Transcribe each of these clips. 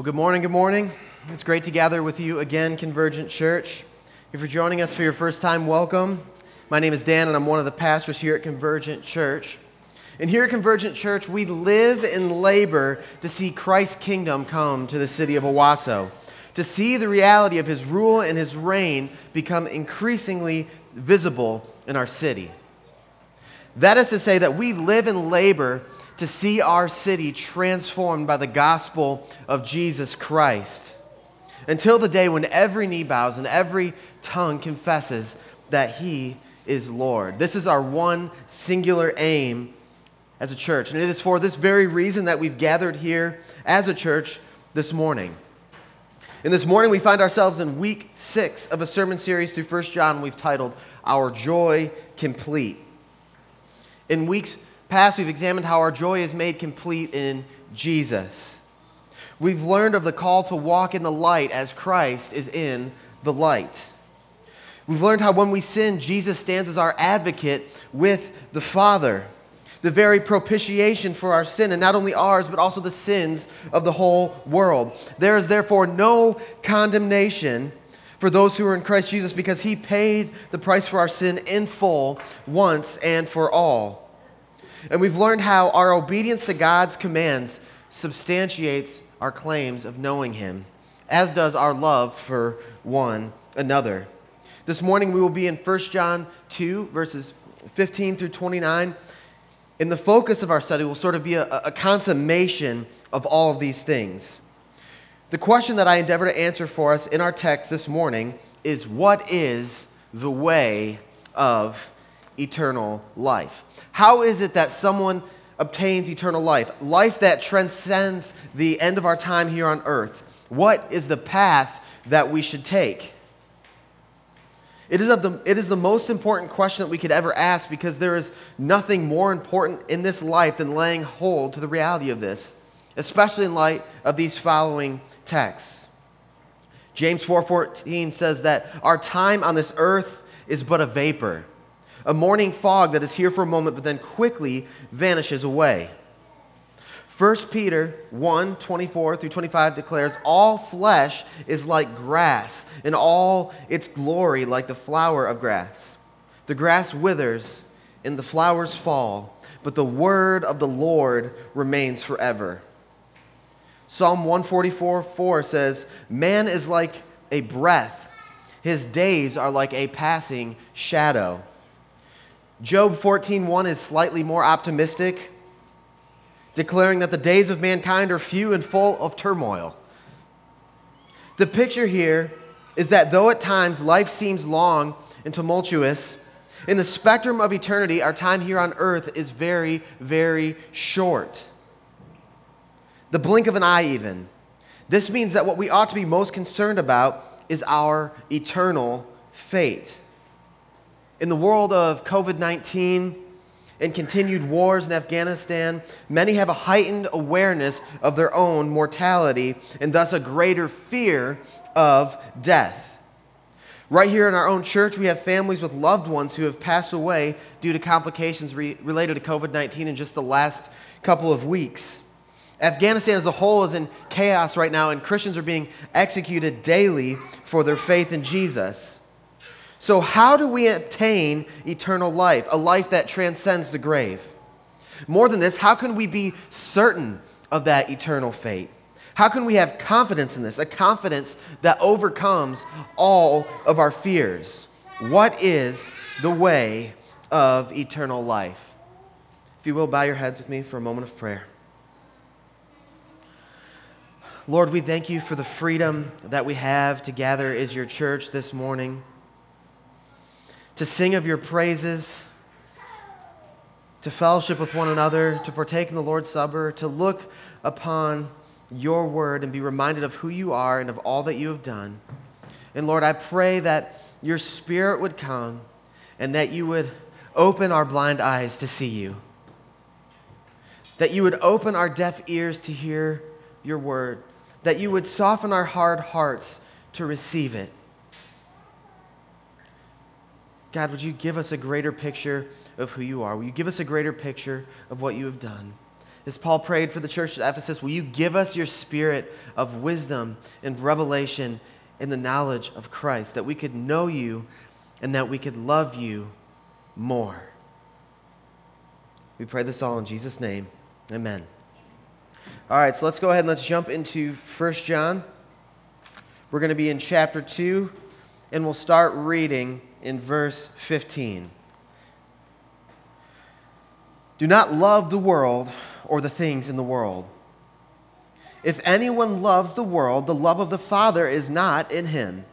Well, good morning, good morning. It's great to gather with you again, Convergent Church. If you're joining us for your first time, welcome. My name is Dan, and I'm one of the pastors here at Convergent Church. And here at Convergent Church, we live and labor to see Christ's kingdom come to the city of Owasso, to see the reality of his rule and his reign become increasingly visible in our city. That is to say, that we live and labor to see our city transformed by the gospel of Jesus Christ until the day when every knee bows and every tongue confesses that he is Lord. This is our one singular aim as a church. And it is for this very reason that we've gathered here as a church this morning. And this morning we find ourselves in week six of a sermon series through 1 John we've titled Our Joy Complete. In weeks past, we've examined how our joy is made complete in Jesus. We've learned of the call to walk in the light as Christ is in the light. We've learned how when we sin, Jesus stands as our advocate with the Father, the very propitiation for our sin, and not only ours, but also the sins of the whole world. There is therefore no condemnation for those who are in Christ Jesus because he paid the price for our sin in full once and for all. And we've learned how our obedience to God's commands substantiates our claims of knowing him, as does our love for one another. This morning we will be in 1 John 2, verses 15 through 29. And the focus of our study will sort of be a, a consummation of all of these things. The question that I endeavor to answer for us in our text this morning is what is the way of eternal life? How is it that someone obtains eternal life? Life that transcends the end of our time here on earth. What is the path that we should take? It is, the, it is the most important question that we could ever ask because there is nothing more important in this life than laying hold to the reality of this, especially in light of these following texts. James 4:14 says that our time on this earth is but a vapor, a morning fog that is here for a moment but then quickly vanishes away. 1 Peter 1 24 through 25 declares, All flesh is like grass, and all its glory like the flower of grass. The grass withers, and the flowers fall, but the word of the Lord remains forever. Psalm 144 4 says, Man is like a breath, his days are like a passing shadow. Job 14:1 is slightly more optimistic, declaring that the days of mankind are few and full of turmoil. The picture here is that though at times life seems long and tumultuous, in the spectrum of eternity, our time here on earth is very, very short the blink of an eye, even. This means that what we ought to be most concerned about is our eternal fate. In the world of COVID 19 and continued wars in Afghanistan, many have a heightened awareness of their own mortality and thus a greater fear of death. Right here in our own church, we have families with loved ones who have passed away due to complications re- related to COVID 19 in just the last couple of weeks. Afghanistan as a whole is in chaos right now, and Christians are being executed daily for their faith in Jesus. So, how do we obtain eternal life, a life that transcends the grave? More than this, how can we be certain of that eternal fate? How can we have confidence in this, a confidence that overcomes all of our fears? What is the way of eternal life? If you will, bow your heads with me for a moment of prayer. Lord, we thank you for the freedom that we have to gather as your church this morning, to sing of your praises, to fellowship with one another, to partake in the Lord's Supper, to look upon your word and be reminded of who you are and of all that you have done. And Lord, I pray that your spirit would come and that you would open our blind eyes to see you, that you would open our deaf ears to hear your word that you would soften our hard hearts to receive it. God, would you give us a greater picture of who you are? Will you give us a greater picture of what you have done? as Paul prayed for the church at Ephesus, will you give us your spirit of wisdom and revelation in the knowledge of Christ, that we could know you and that we could love you more? We pray this all in Jesus' name. Amen. All right, so let's go ahead and let's jump into 1 John. We're going to be in chapter 2, and we'll start reading in verse 15. Do not love the world or the things in the world. If anyone loves the world, the love of the Father is not in him.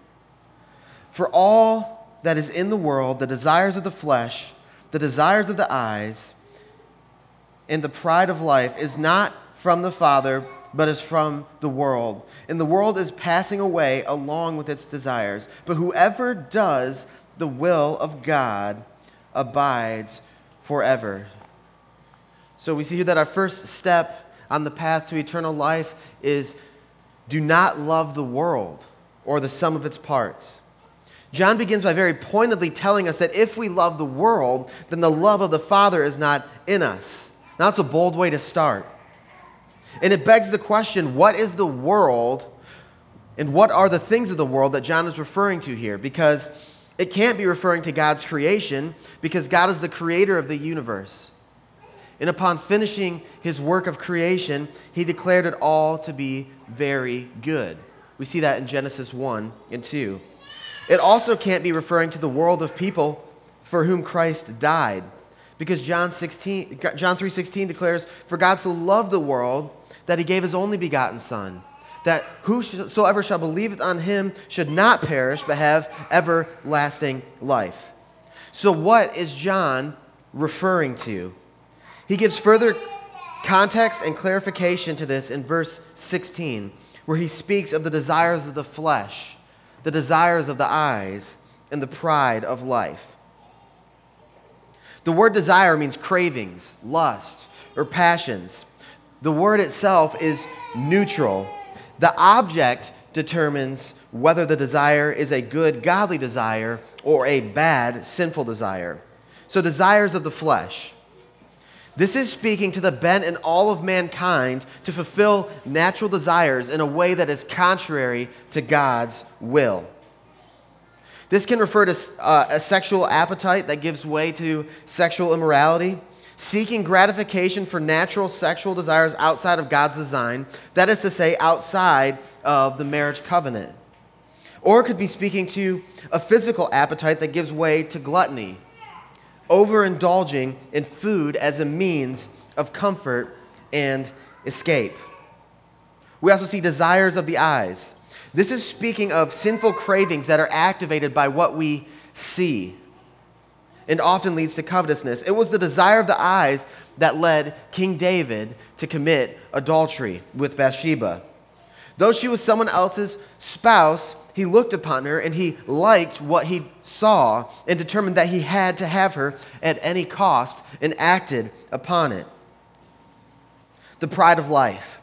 For all that is in the world, the desires of the flesh, the desires of the eyes, and the pride of life is not from the Father, but is from the world. And the world is passing away along with its desires. But whoever does the will of God abides forever. So we see here that our first step on the path to eternal life is do not love the world or the sum of its parts. John begins by very pointedly telling us that if we love the world, then the love of the Father is not in us. Now, that's a bold way to start. And it begs the question what is the world and what are the things of the world that John is referring to here? Because it can't be referring to God's creation, because God is the creator of the universe. And upon finishing his work of creation, he declared it all to be very good. We see that in Genesis 1 and 2. It also can't be referring to the world of people for whom Christ died. Because John, 16, John 3.16 declares, For God so loved the world that he gave his only begotten Son, that whosoever shall believe on him should not perish, but have everlasting life. So what is John referring to? He gives further context and clarification to this in verse 16, where he speaks of the desires of the flesh, the desires of the eyes, and the pride of life. The word desire means cravings, lust, or passions. The word itself is neutral. The object determines whether the desire is a good, godly desire or a bad, sinful desire. So, desires of the flesh. This is speaking to the bent in all of mankind to fulfill natural desires in a way that is contrary to God's will. This can refer to uh, a sexual appetite that gives way to sexual immorality, seeking gratification for natural sexual desires outside of God's design, that is to say, outside of the marriage covenant. Or it could be speaking to a physical appetite that gives way to gluttony overindulging in food as a means of comfort and escape. We also see desires of the eyes. This is speaking of sinful cravings that are activated by what we see and often leads to covetousness. It was the desire of the eyes that led King David to commit adultery with Bathsheba. Though she was someone else's spouse, he looked upon her and he liked what he saw and determined that he had to have her at any cost and acted upon it. The pride of life.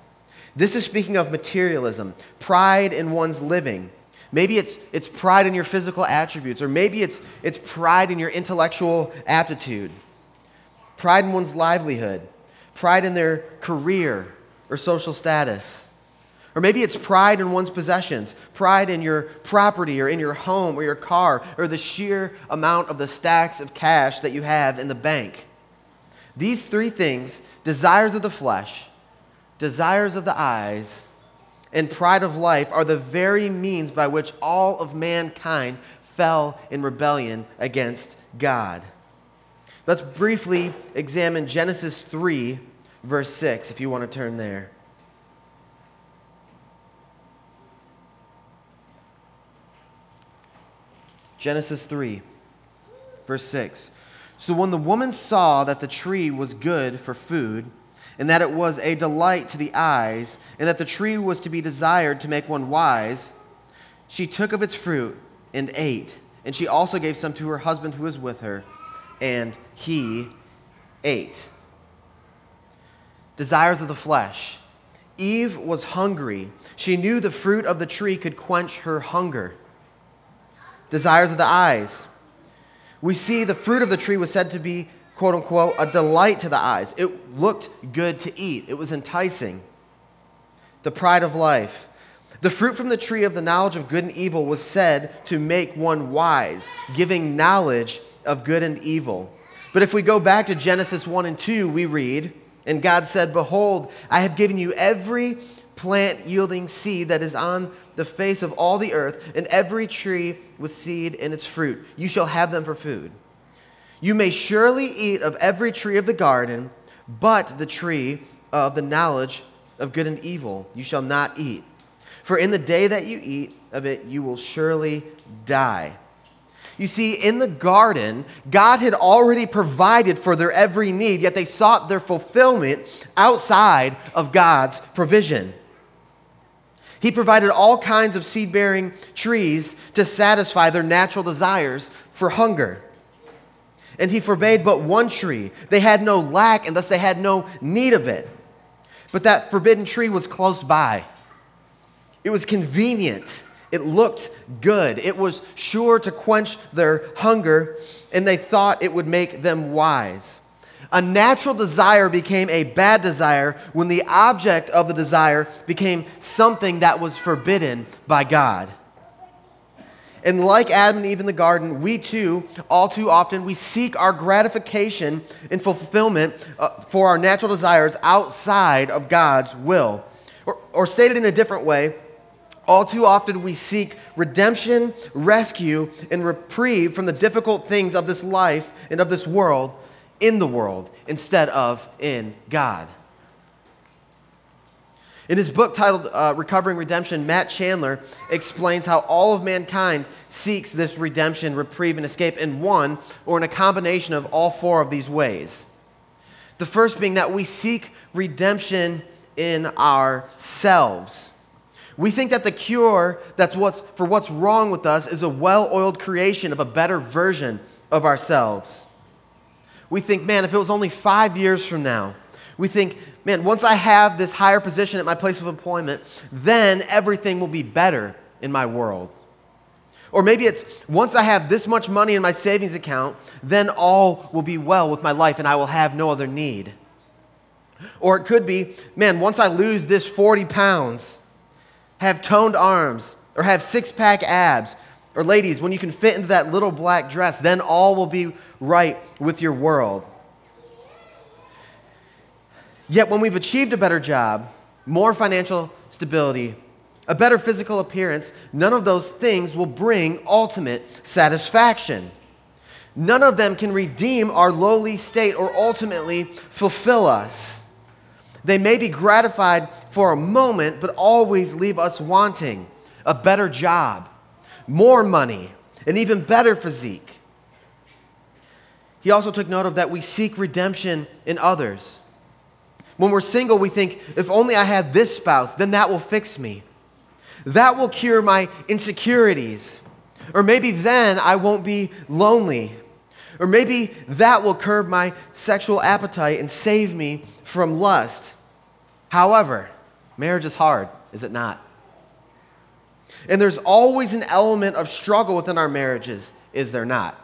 This is speaking of materialism, pride in one's living. Maybe it's, it's pride in your physical attributes, or maybe it's, it's pride in your intellectual aptitude, pride in one's livelihood, pride in their career or social status. Or maybe it's pride in one's possessions, pride in your property or in your home or your car, or the sheer amount of the stacks of cash that you have in the bank. These three things desires of the flesh, desires of the eyes, and pride of life are the very means by which all of mankind fell in rebellion against God. Let's briefly examine Genesis 3, verse 6, if you want to turn there. Genesis 3, verse 6. So when the woman saw that the tree was good for food, and that it was a delight to the eyes, and that the tree was to be desired to make one wise, she took of its fruit and ate. And she also gave some to her husband who was with her, and he ate. Desires of the flesh. Eve was hungry. She knew the fruit of the tree could quench her hunger desires of the eyes. We see the fruit of the tree was said to be quote unquote, a delight to the eyes. It looked good to eat, it was enticing. The pride of life. The fruit from the tree of the knowledge of good and evil was said to make one wise, giving knowledge of good and evil. But if we go back to Genesis 1 and 2, we read, And God said, Behold, I have given you every plant yielding seed that is on the face of all the earth, and every tree with seed in its fruit. You shall have them for food. You may surely eat of every tree of the garden, but the tree of the knowledge of good and evil you shall not eat. For in the day that you eat of it, you will surely die. You see, in the garden, God had already provided for their every need, yet they sought their fulfillment outside of God's provision. He provided all kinds of seed bearing trees to satisfy their natural desires for hunger. And he forbade but one tree. They had no lack, and thus they had no need of it. But that forbidden tree was close by. It was convenient. It looked good. It was sure to quench their hunger, and they thought it would make them wise. A natural desire became a bad desire when the object of the desire became something that was forbidden by God. And like Adam and Eve in the garden, we too, all too often, we seek our gratification and fulfillment uh, for our natural desires outside of God's will. Or, or stated in a different way, all too often we seek redemption, rescue, and reprieve from the difficult things of this life and of this world in the world instead of in God. In his book titled uh, Recovering Redemption, Matt Chandler explains how all of mankind seeks this redemption, reprieve, and escape in one or in a combination of all four of these ways. The first being that we seek redemption in ourselves. We think that the cure that's what's, for what's wrong with us is a well oiled creation of a better version of ourselves. We think, man, if it was only five years from now, we think, man, once I have this higher position at my place of employment, then everything will be better in my world. Or maybe it's once I have this much money in my savings account, then all will be well with my life and I will have no other need. Or it could be, man, once I lose this 40 pounds, have toned arms, or have six pack abs, or ladies, when you can fit into that little black dress, then all will be right with your world. Yet, when we've achieved a better job, more financial stability, a better physical appearance, none of those things will bring ultimate satisfaction. None of them can redeem our lowly state or ultimately fulfill us. They may be gratified for a moment, but always leave us wanting a better job, more money, an even better physique. He also took note of that we seek redemption in others. When we're single, we think, if only I had this spouse, then that will fix me. That will cure my insecurities. Or maybe then I won't be lonely. Or maybe that will curb my sexual appetite and save me from lust. However, marriage is hard, is it not? And there's always an element of struggle within our marriages, is there not?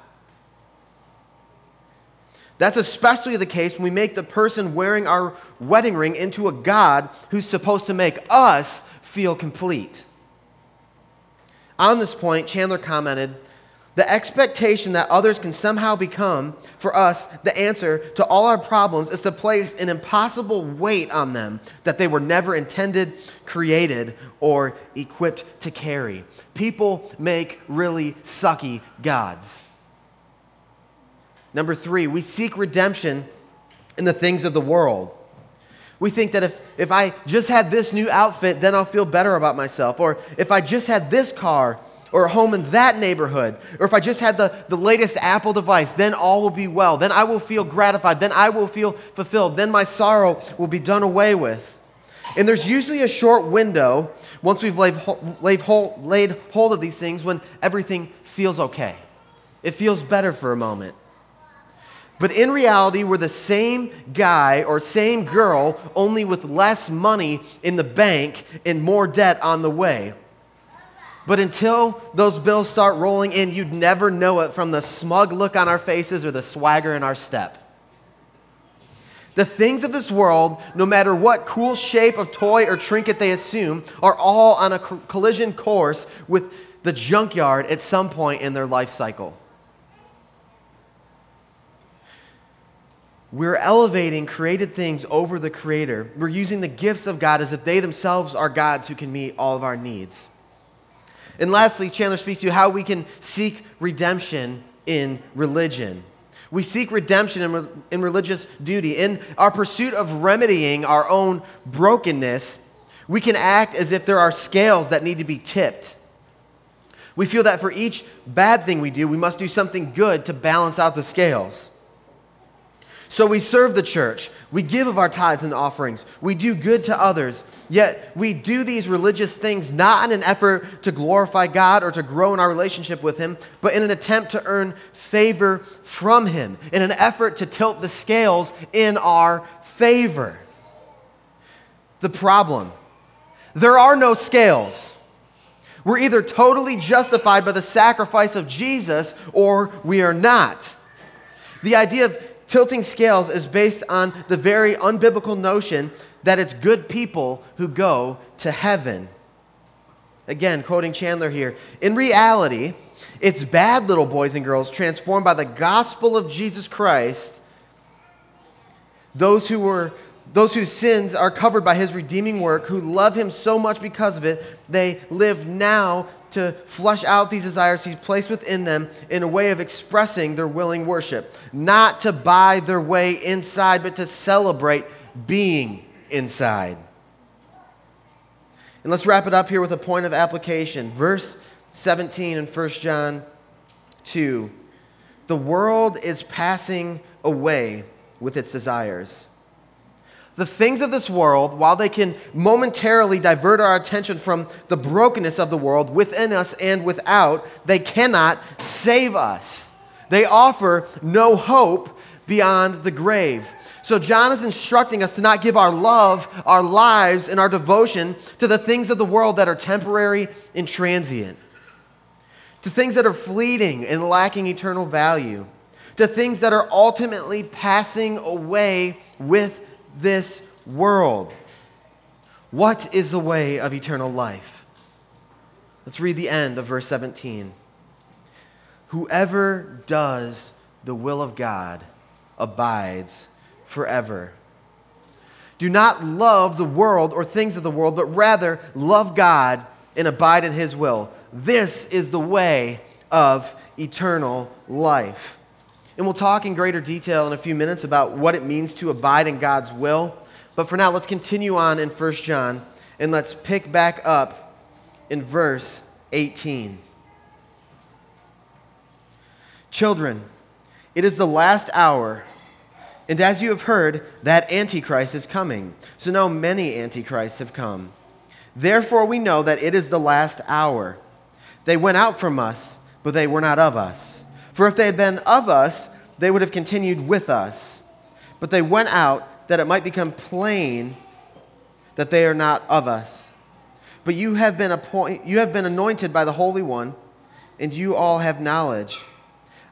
That's especially the case when we make the person wearing our wedding ring into a God who's supposed to make us feel complete. On this point, Chandler commented the expectation that others can somehow become, for us, the answer to all our problems is to place an impossible weight on them that they were never intended, created, or equipped to carry. People make really sucky gods. Number three, we seek redemption in the things of the world. We think that if, if I just had this new outfit, then I'll feel better about myself. Or if I just had this car or a home in that neighborhood, or if I just had the, the latest Apple device, then all will be well. Then I will feel gratified. Then I will feel fulfilled. Then my sorrow will be done away with. And there's usually a short window once we've laid, laid, hold, laid hold of these things when everything feels okay. It feels better for a moment. But in reality, we're the same guy or same girl, only with less money in the bank and more debt on the way. But until those bills start rolling in, you'd never know it from the smug look on our faces or the swagger in our step. The things of this world, no matter what cool shape of toy or trinket they assume, are all on a collision course with the junkyard at some point in their life cycle. We're elevating created things over the Creator. We're using the gifts of God as if they themselves are gods who can meet all of our needs. And lastly, Chandler speaks to how we can seek redemption in religion. We seek redemption in, in religious duty. In our pursuit of remedying our own brokenness, we can act as if there are scales that need to be tipped. We feel that for each bad thing we do, we must do something good to balance out the scales. So we serve the church. We give of our tithes and offerings. We do good to others. Yet we do these religious things not in an effort to glorify God or to grow in our relationship with Him, but in an attempt to earn favor from Him, in an effort to tilt the scales in our favor. The problem there are no scales. We're either totally justified by the sacrifice of Jesus or we are not. The idea of tilting scales is based on the very unbiblical notion that it's good people who go to heaven. Again, quoting Chandler here. In reality, it's bad little boys and girls transformed by the gospel of Jesus Christ, those who were those whose sins are covered by his redeeming work, who love him so much because of it, they live now to flush out these desires he's placed within them in a way of expressing their willing worship. Not to buy their way inside, but to celebrate being inside. And let's wrap it up here with a point of application. Verse 17 in 1 John 2. The world is passing away with its desires the things of this world, while they can momentarily divert our attention from the brokenness of the world within us and without, they cannot save us. They offer no hope beyond the grave. So, John is instructing us to not give our love, our lives, and our devotion to the things of the world that are temporary and transient, to things that are fleeting and lacking eternal value, to things that are ultimately passing away with this world. What is the way of eternal life? Let's read the end of verse 17. Whoever does the will of God abides forever. Do not love the world or things of the world, but rather love God and abide in his will. This is the way of eternal life. And we'll talk in greater detail in a few minutes about what it means to abide in God's will. But for now, let's continue on in 1 John and let's pick back up in verse 18. Children, it is the last hour, and as you have heard, that Antichrist is coming. So now many Antichrists have come. Therefore, we know that it is the last hour. They went out from us, but they were not of us. For if they had been of us, they would have continued with us. But they went out that it might become plain that they are not of us. But you have been, appoint- you have been anointed by the Holy One, and you all have knowledge.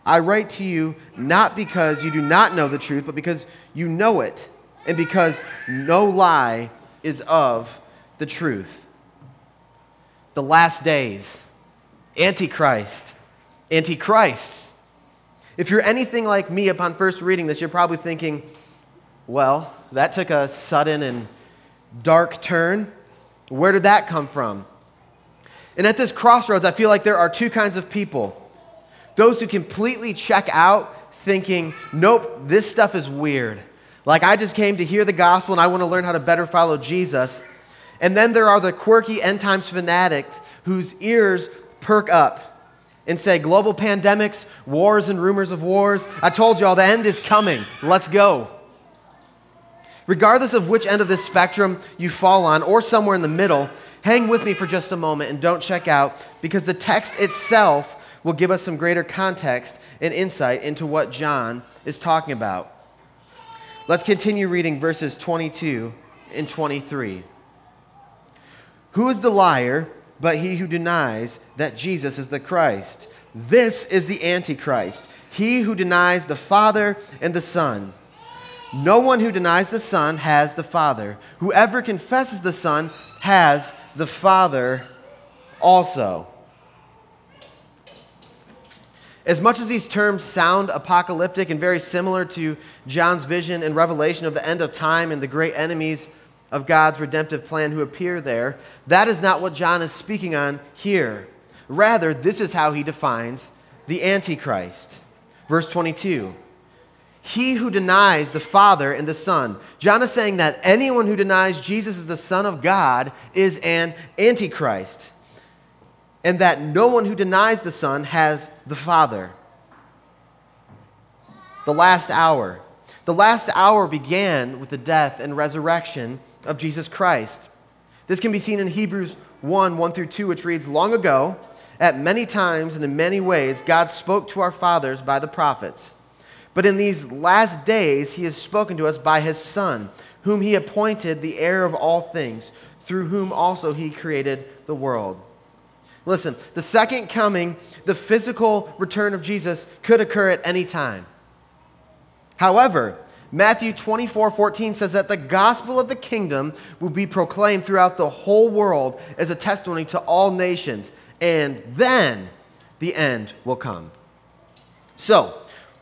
I write to you not because you do not know the truth, but because you know it, and because no lie is of the truth. The last days, Antichrist, Antichrists if you're anything like me upon first reading this, you're probably thinking, well, that took a sudden and dark turn. Where did that come from? And at this crossroads, I feel like there are two kinds of people those who completely check out, thinking, nope, this stuff is weird. Like, I just came to hear the gospel and I want to learn how to better follow Jesus. And then there are the quirky end times fanatics whose ears perk up and say global pandemics, wars, and rumors of wars. I told y'all the end is coming. Let's go. Regardless of which end of this spectrum you fall on or somewhere in the middle, hang with me for just a moment and don't check out because the text itself will give us some greater context and insight into what John is talking about. Let's continue reading verses 22 and 23. Who is the liar? But he who denies that Jesus is the Christ. This is the Antichrist, he who denies the Father and the Son. No one who denies the Son has the Father. Whoever confesses the Son has the Father also. As much as these terms sound apocalyptic and very similar to John's vision and revelation of the end of time and the great enemies of God's redemptive plan who appear there, that is not what John is speaking on here. Rather, this is how he defines the Antichrist. Verse 22 He who denies the Father and the Son. John is saying that anyone who denies Jesus is the Son of God is an Antichrist and that no one who denies the Son has the Father. The last hour. The last hour began with the death and resurrection of Jesus Christ. This can be seen in Hebrews 1 1 through 2, which reads Long ago, at many times and in many ways, God spoke to our fathers by the prophets. But in these last days, he has spoken to us by his Son, whom he appointed the heir of all things, through whom also he created the world. Listen, the second coming, the physical return of Jesus, could occur at any time. However, Matthew 24 14 says that the gospel of the kingdom will be proclaimed throughout the whole world as a testimony to all nations, and then the end will come. So,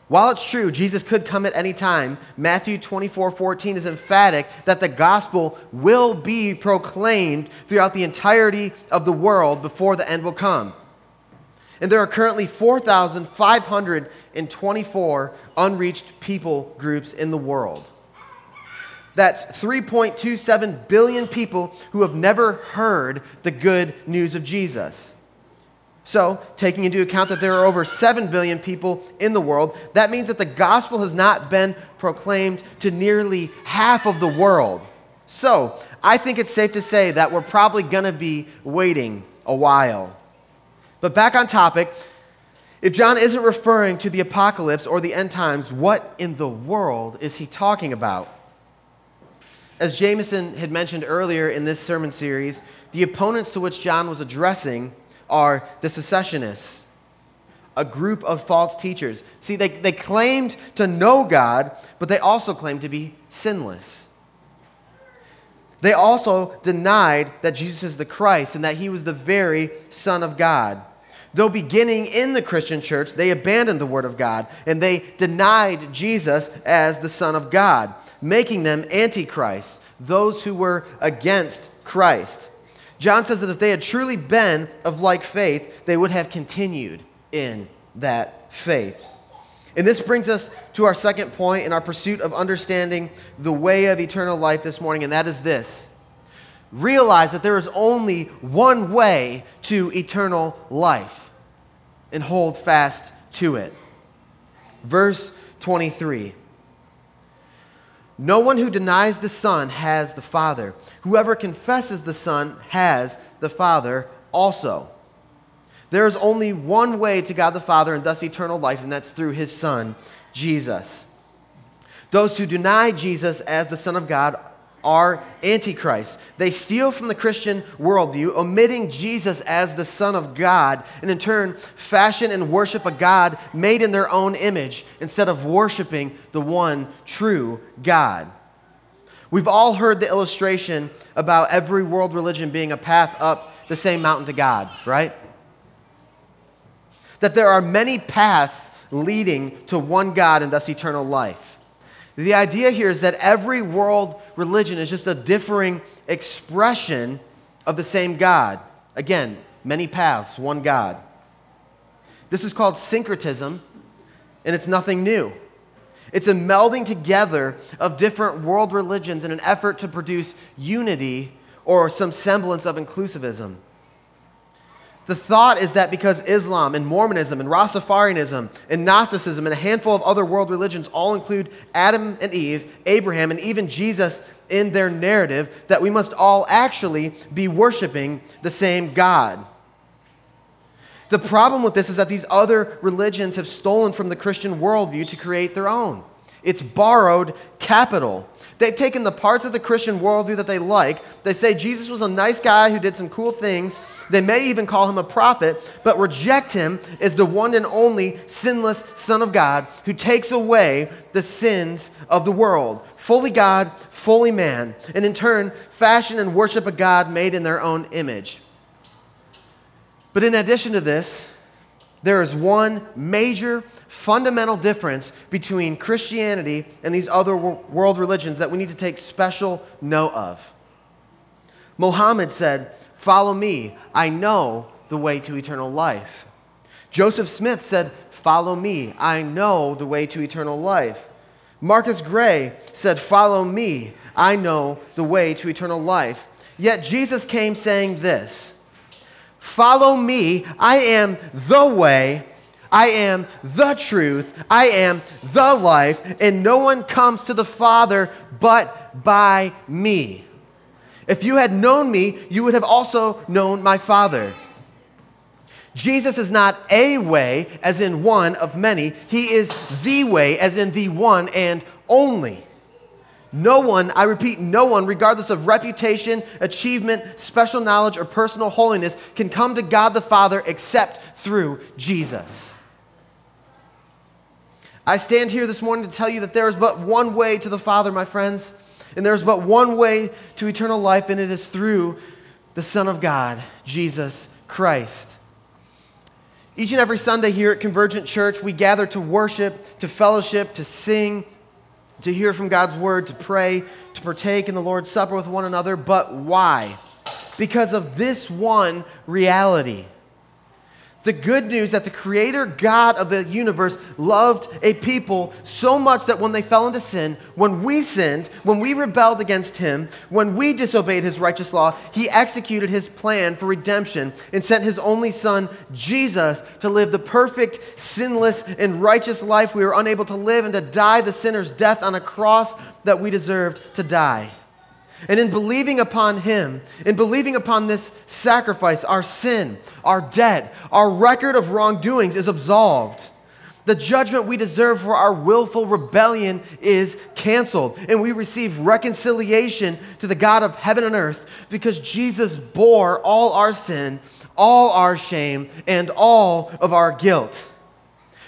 while it's true, Jesus could come at any time, Matthew 24 14 is emphatic that the gospel will be proclaimed throughout the entirety of the world before the end will come. And there are currently 4,524 unreached people groups in the world. That's 3.27 billion people who have never heard the good news of Jesus. So, taking into account that there are over 7 billion people in the world, that means that the gospel has not been proclaimed to nearly half of the world. So, I think it's safe to say that we're probably going to be waiting a while. But back on topic, if John isn't referring to the apocalypse or the end times, what in the world is he talking about? As Jameson had mentioned earlier in this sermon series, the opponents to which John was addressing are the secessionists, a group of false teachers. See, they, they claimed to know God, but they also claimed to be sinless. They also denied that Jesus is the Christ and that he was the very Son of God. Though beginning in the Christian church, they abandoned the Word of God and they denied Jesus as the Son of God, making them antichrists, those who were against Christ. John says that if they had truly been of like faith, they would have continued in that faith. And this brings us to our second point in our pursuit of understanding the way of eternal life this morning, and that is this realize that there is only one way to eternal life and hold fast to it. Verse 23 No one who denies the Son has the Father. Whoever confesses the Son has the Father also. There is only one way to God the Father and thus eternal life, and that's through his Son, Jesus. Those who deny Jesus as the Son of God are antichrists. They steal from the Christian worldview, omitting Jesus as the Son of God, and in turn fashion and worship a God made in their own image instead of worshiping the one true God. We've all heard the illustration about every world religion being a path up the same mountain to God, right? That there are many paths leading to one God and thus eternal life. The idea here is that every world religion is just a differing expression of the same God. Again, many paths, one God. This is called syncretism, and it's nothing new. It's a melding together of different world religions in an effort to produce unity or some semblance of inclusivism. The thought is that because Islam and Mormonism and Rastafarianism and Gnosticism and a handful of other world religions all include Adam and Eve, Abraham, and even Jesus in their narrative, that we must all actually be worshiping the same God. The problem with this is that these other religions have stolen from the Christian worldview to create their own. It's borrowed capital. They've taken the parts of the Christian worldview that they like. They say Jesus was a nice guy who did some cool things. They may even call him a prophet, but reject him as the one and only sinless Son of God who takes away the sins of the world. Fully God, fully man, and in turn, fashion and worship a God made in their own image. But in addition to this, there is one major fundamental difference between Christianity and these other world religions that we need to take special note of. Mohammed said, Follow me, I know the way to eternal life. Joseph Smith said, Follow me, I know the way to eternal life. Marcus Garvey said, Follow me, I know the way to eternal life. Yet Jesus came saying this Follow me, I am the way, I am the truth. I am the life. And no one comes to the Father but by me. If you had known me, you would have also known my Father. Jesus is not a way, as in one of many. He is the way, as in the one and only. No one, I repeat, no one, regardless of reputation, achievement, special knowledge, or personal holiness, can come to God the Father except through Jesus. I stand here this morning to tell you that there is but one way to the Father, my friends, and there is but one way to eternal life, and it is through the Son of God, Jesus Christ. Each and every Sunday here at Convergent Church, we gather to worship, to fellowship, to sing, to hear from God's word, to pray, to partake in the Lord's Supper with one another. But why? Because of this one reality the good news that the creator God of the universe loved a people so much that when they fell into sin, when we sinned, when we rebelled against him, when we disobeyed his righteous law, he executed his plan for redemption and sent his only son, Jesus, to live the perfect, sinless, and righteous life we were unable to live and to die the sinner's death on a cross that we deserved to die. And in believing upon Him, in believing upon this sacrifice, our sin, our debt, our record of wrongdoings is absolved. The judgment we deserve for our willful rebellion is canceled, and we receive reconciliation to the God of heaven and earth because Jesus bore all our sin, all our shame, and all of our guilt.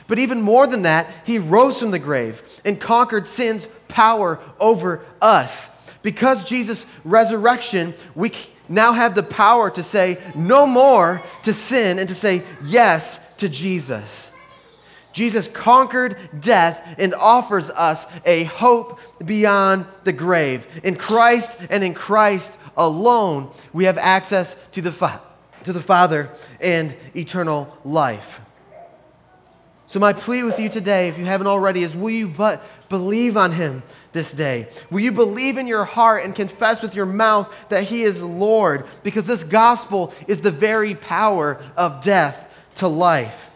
But even more than that, He rose from the grave and conquered sin's power over us. Because Jesus' resurrection, we now have the power to say no more to sin and to say yes to Jesus. Jesus conquered death and offers us a hope beyond the grave. In Christ and in Christ alone, we have access to the, fa- to the Father and eternal life. So, my plea with you today, if you haven't already, is will you but believe on him this day? Will you believe in your heart and confess with your mouth that he is Lord? Because this gospel is the very power of death to life.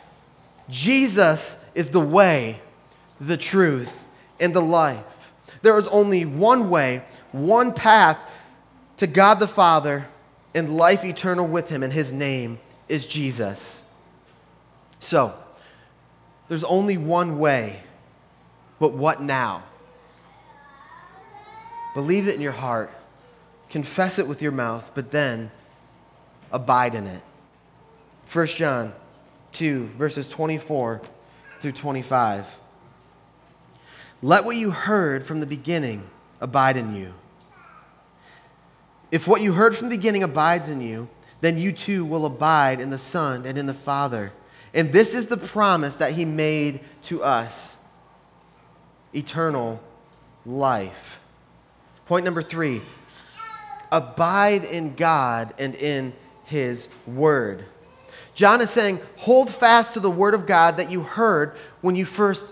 Jesus is the way, the truth, and the life. There is only one way, one path to God the Father and life eternal with him, and his name is Jesus. So, there's only one way but what now? Believe it in your heart, confess it with your mouth, but then abide in it. 1 John 2, verses 24 through 25. Let what you heard from the beginning abide in you. If what you heard from the beginning abides in you, then you too will abide in the Son and in the Father. And this is the promise that He made to us eternal life. Point number three abide in God and in His Word. John is saying, hold fast to the Word of God that you heard when you first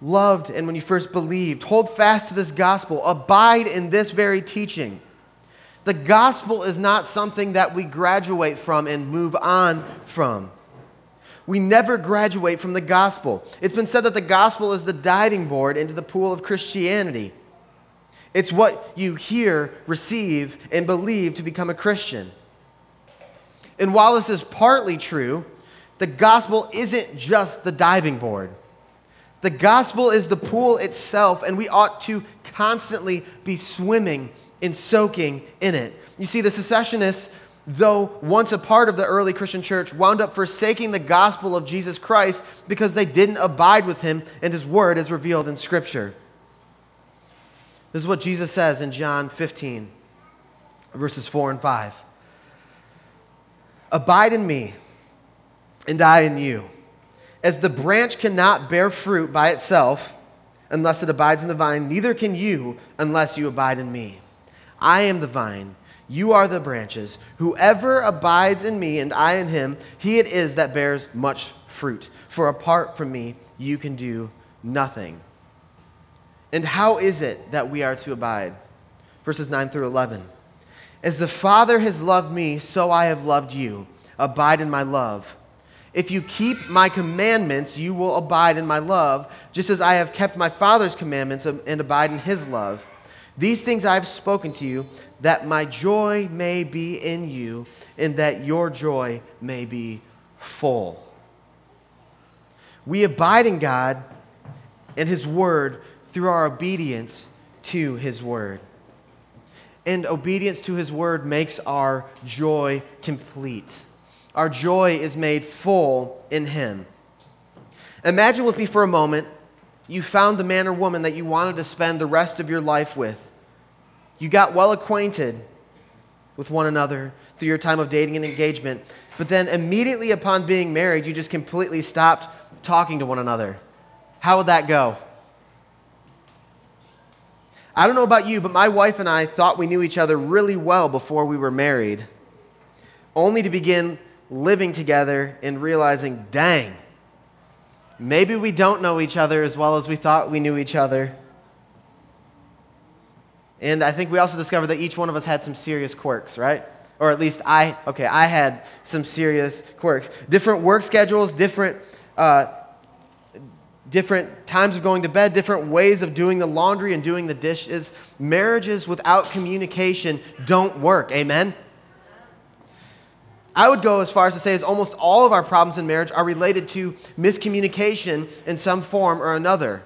loved and when you first believed. Hold fast to this gospel. Abide in this very teaching. The gospel is not something that we graduate from and move on from. We never graduate from the gospel. It's been said that the gospel is the diving board into the pool of Christianity. It's what you hear, receive, and believe to become a Christian. And while this is partly true, the gospel isn't just the diving board. The gospel is the pool itself, and we ought to constantly be swimming and soaking in it. You see, the secessionists, though once a part of the early Christian church, wound up forsaking the gospel of Jesus Christ because they didn't abide with him and his word as revealed in Scripture. This is what Jesus says in John 15, verses 4 and 5. Abide in me, and I in you. As the branch cannot bear fruit by itself unless it abides in the vine, neither can you unless you abide in me. I am the vine, you are the branches. Whoever abides in me and I in him, he it is that bears much fruit. For apart from me, you can do nothing. And how is it that we are to abide? Verses 9 through 11. As the Father has loved me, so I have loved you. Abide in my love. If you keep my commandments, you will abide in my love, just as I have kept my Father's commandments and abide in his love. These things I have spoken to you, that my joy may be in you, and that your joy may be full. We abide in God and his word through our obedience to his word. And obedience to his word makes our joy complete. Our joy is made full in Him. Imagine with me for a moment you found the man or woman that you wanted to spend the rest of your life with. You got well acquainted with one another through your time of dating and engagement, but then immediately upon being married, you just completely stopped talking to one another. How would that go? I don't know about you, but my wife and I thought we knew each other really well before we were married, only to begin living together and realizing, dang, maybe we don't know each other as well as we thought we knew each other. And I think we also discovered that each one of us had some serious quirks, right? Or at least I, okay, I had some serious quirks. Different work schedules, different, uh, different times of going to bed, different ways of doing the laundry and doing the dishes. Marriages without communication don't work. Amen? I would go as far as to say is almost all of our problems in marriage are related to miscommunication in some form or another.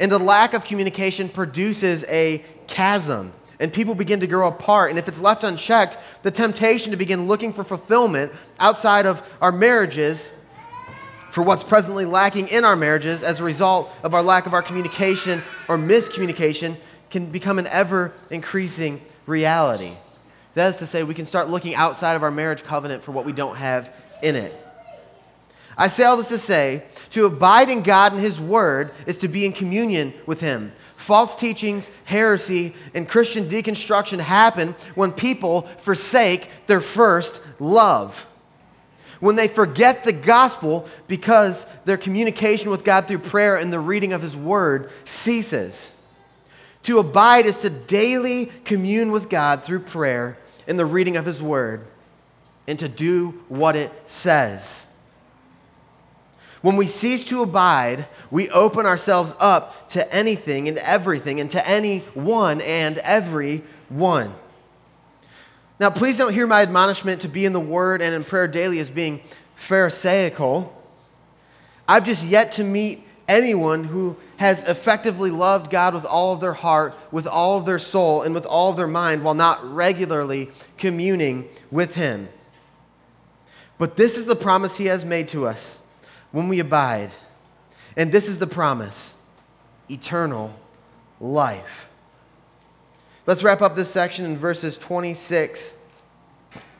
And the lack of communication produces a chasm, and people begin to grow apart. And if it's left unchecked, the temptation to begin looking for fulfillment outside of our marriages for what's presently lacking in our marriages as a result of our lack of our communication or miscommunication can become an ever increasing reality. That is to say, we can start looking outside of our marriage covenant for what we don't have in it. I say all this to say, to abide in God and His Word is to be in communion with Him. False teachings, heresy, and Christian deconstruction happen when people forsake their first love. When they forget the gospel because their communication with God through prayer and the reading of His Word ceases. To abide is to daily commune with God through prayer and the reading of His Word and to do what it says. When we cease to abide, we open ourselves up to anything and everything and to anyone and every one. Now, please don't hear my admonishment to be in the Word and in prayer daily as being Pharisaical. I've just yet to meet anyone who has effectively loved God with all of their heart, with all of their soul, and with all of their mind while not regularly communing with Him. But this is the promise He has made to us when we abide. And this is the promise eternal life. Let's wrap up this section in verses 26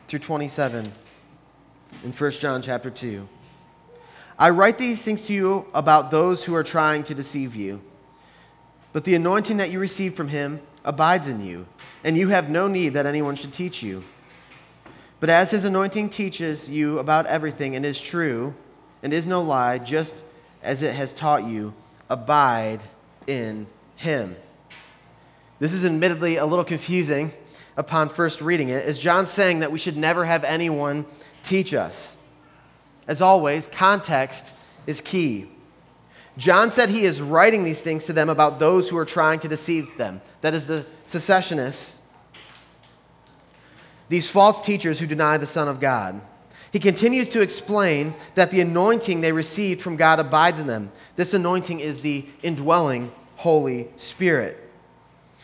through 27 in 1 John chapter 2. I write these things to you about those who are trying to deceive you. But the anointing that you receive from him abides in you, and you have no need that anyone should teach you. But as his anointing teaches you about everything and is true and is no lie, just as it has taught you, abide in him. This is admittedly a little confusing upon first reading it. Is John saying that we should never have anyone teach us? As always, context is key. John said he is writing these things to them about those who are trying to deceive them. That is, the secessionists, these false teachers who deny the Son of God. He continues to explain that the anointing they received from God abides in them. This anointing is the indwelling Holy Spirit.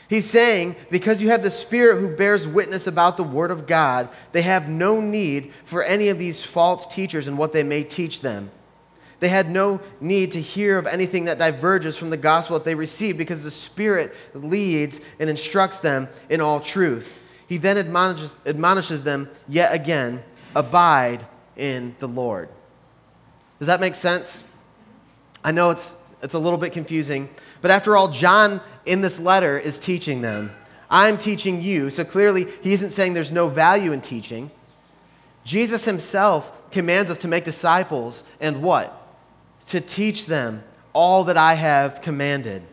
He's saying, because you have the Spirit who bears witness about the Word of God, they have no need for any of these false teachers and what they may teach them. They had no need to hear of anything that diverges from the gospel that they received because the Spirit leads and instructs them in all truth. He then admonishes, admonishes them yet again abide in the Lord. Does that make sense? I know it's, it's a little bit confusing, but after all, John in this letter is teaching them. I'm teaching you. So clearly, he isn't saying there's no value in teaching. Jesus himself commands us to make disciples and what? To teach them all that I have commanded.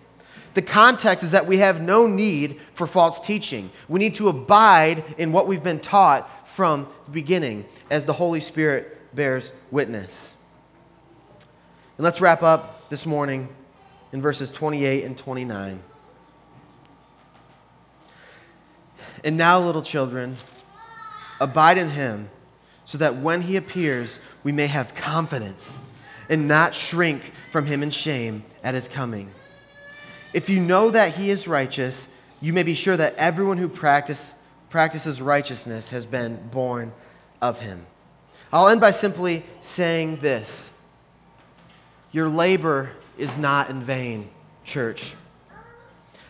The context is that we have no need for false teaching. We need to abide in what we've been taught from the beginning as the Holy Spirit bears witness. And let's wrap up this morning in verses 28 and 29. And now, little children, abide in him, so that when he appears, we may have confidence and not shrink from him in shame at his coming. If you know that he is righteous, you may be sure that everyone who practice, practices righteousness has been born of him. I'll end by simply saying this Your labor is not in vain, church.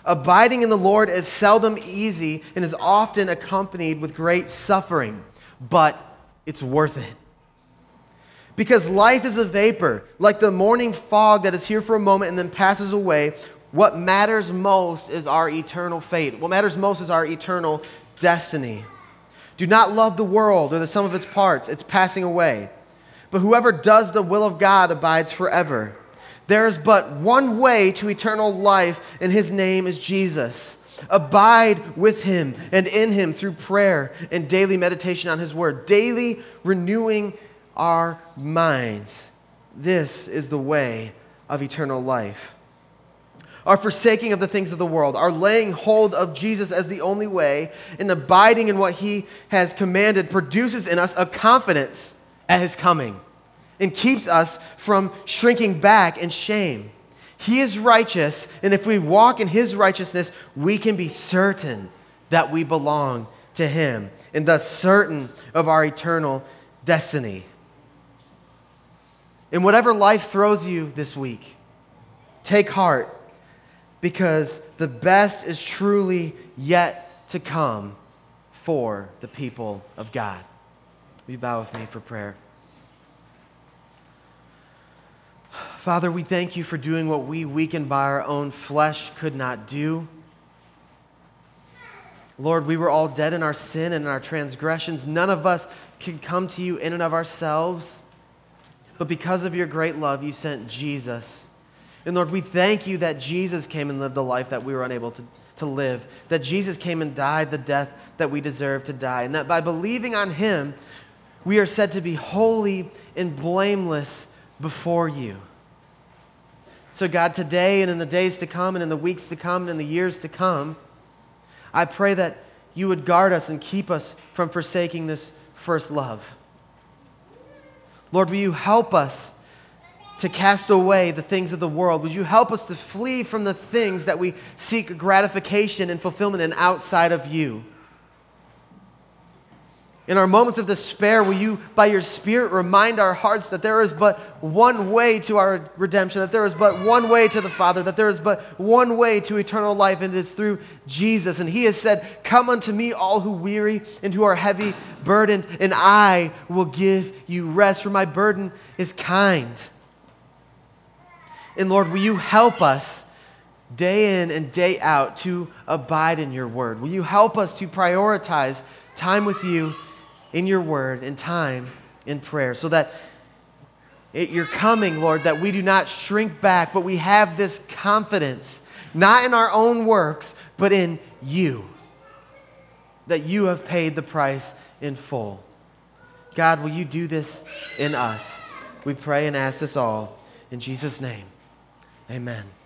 Abiding in the Lord is seldom easy and is often accompanied with great suffering, but it's worth it. Because life is a vapor, like the morning fog that is here for a moment and then passes away. What matters most is our eternal fate. What matters most is our eternal destiny. Do not love the world or the sum of its parts, it's passing away. But whoever does the will of God abides forever. There is but one way to eternal life, and his name is Jesus. Abide with him and in him through prayer and daily meditation on his word, daily renewing our minds. This is the way of eternal life. Our forsaking of the things of the world, our laying hold of Jesus as the only way, and abiding in what he has commanded produces in us a confidence at his coming and keeps us from shrinking back in shame. He is righteous, and if we walk in his righteousness, we can be certain that we belong to him and thus certain of our eternal destiny. In whatever life throws you this week, take heart because the best is truly yet to come for the people of God. Will you bow with me for prayer? Father, we thank you for doing what we, weakened by our own flesh, could not do. Lord, we were all dead in our sin and in our transgressions. None of us could come to you in and of ourselves. But because of your great love, you sent Jesus. And Lord, we thank you that Jesus came and lived a life that we were unable to, to live, that Jesus came and died the death that we deserve to die, and that by believing on him, we are said to be holy and blameless before you. So, God, today and in the days to come and in the weeks to come and in the years to come, I pray that you would guard us and keep us from forsaking this first love. Lord, will you help us to cast away the things of the world? Would you help us to flee from the things that we seek gratification and fulfillment in outside of you? In our moments of despair, will you, by your Spirit, remind our hearts that there is but one way to our redemption, that there is but one way to the Father, that there is but one way to eternal life, and it is through Jesus. And He has said, Come unto me, all who weary and who are heavy burdened, and I will give you rest, for my burden is kind. And Lord, will you help us day in and day out to abide in your word? Will you help us to prioritize time with you? in your word and time in prayer so that it, you're coming, Lord, that we do not shrink back, but we have this confidence, not in our own works, but in you, that you have paid the price in full. God, will you do this in us? We pray and ask this all in Jesus' name. Amen.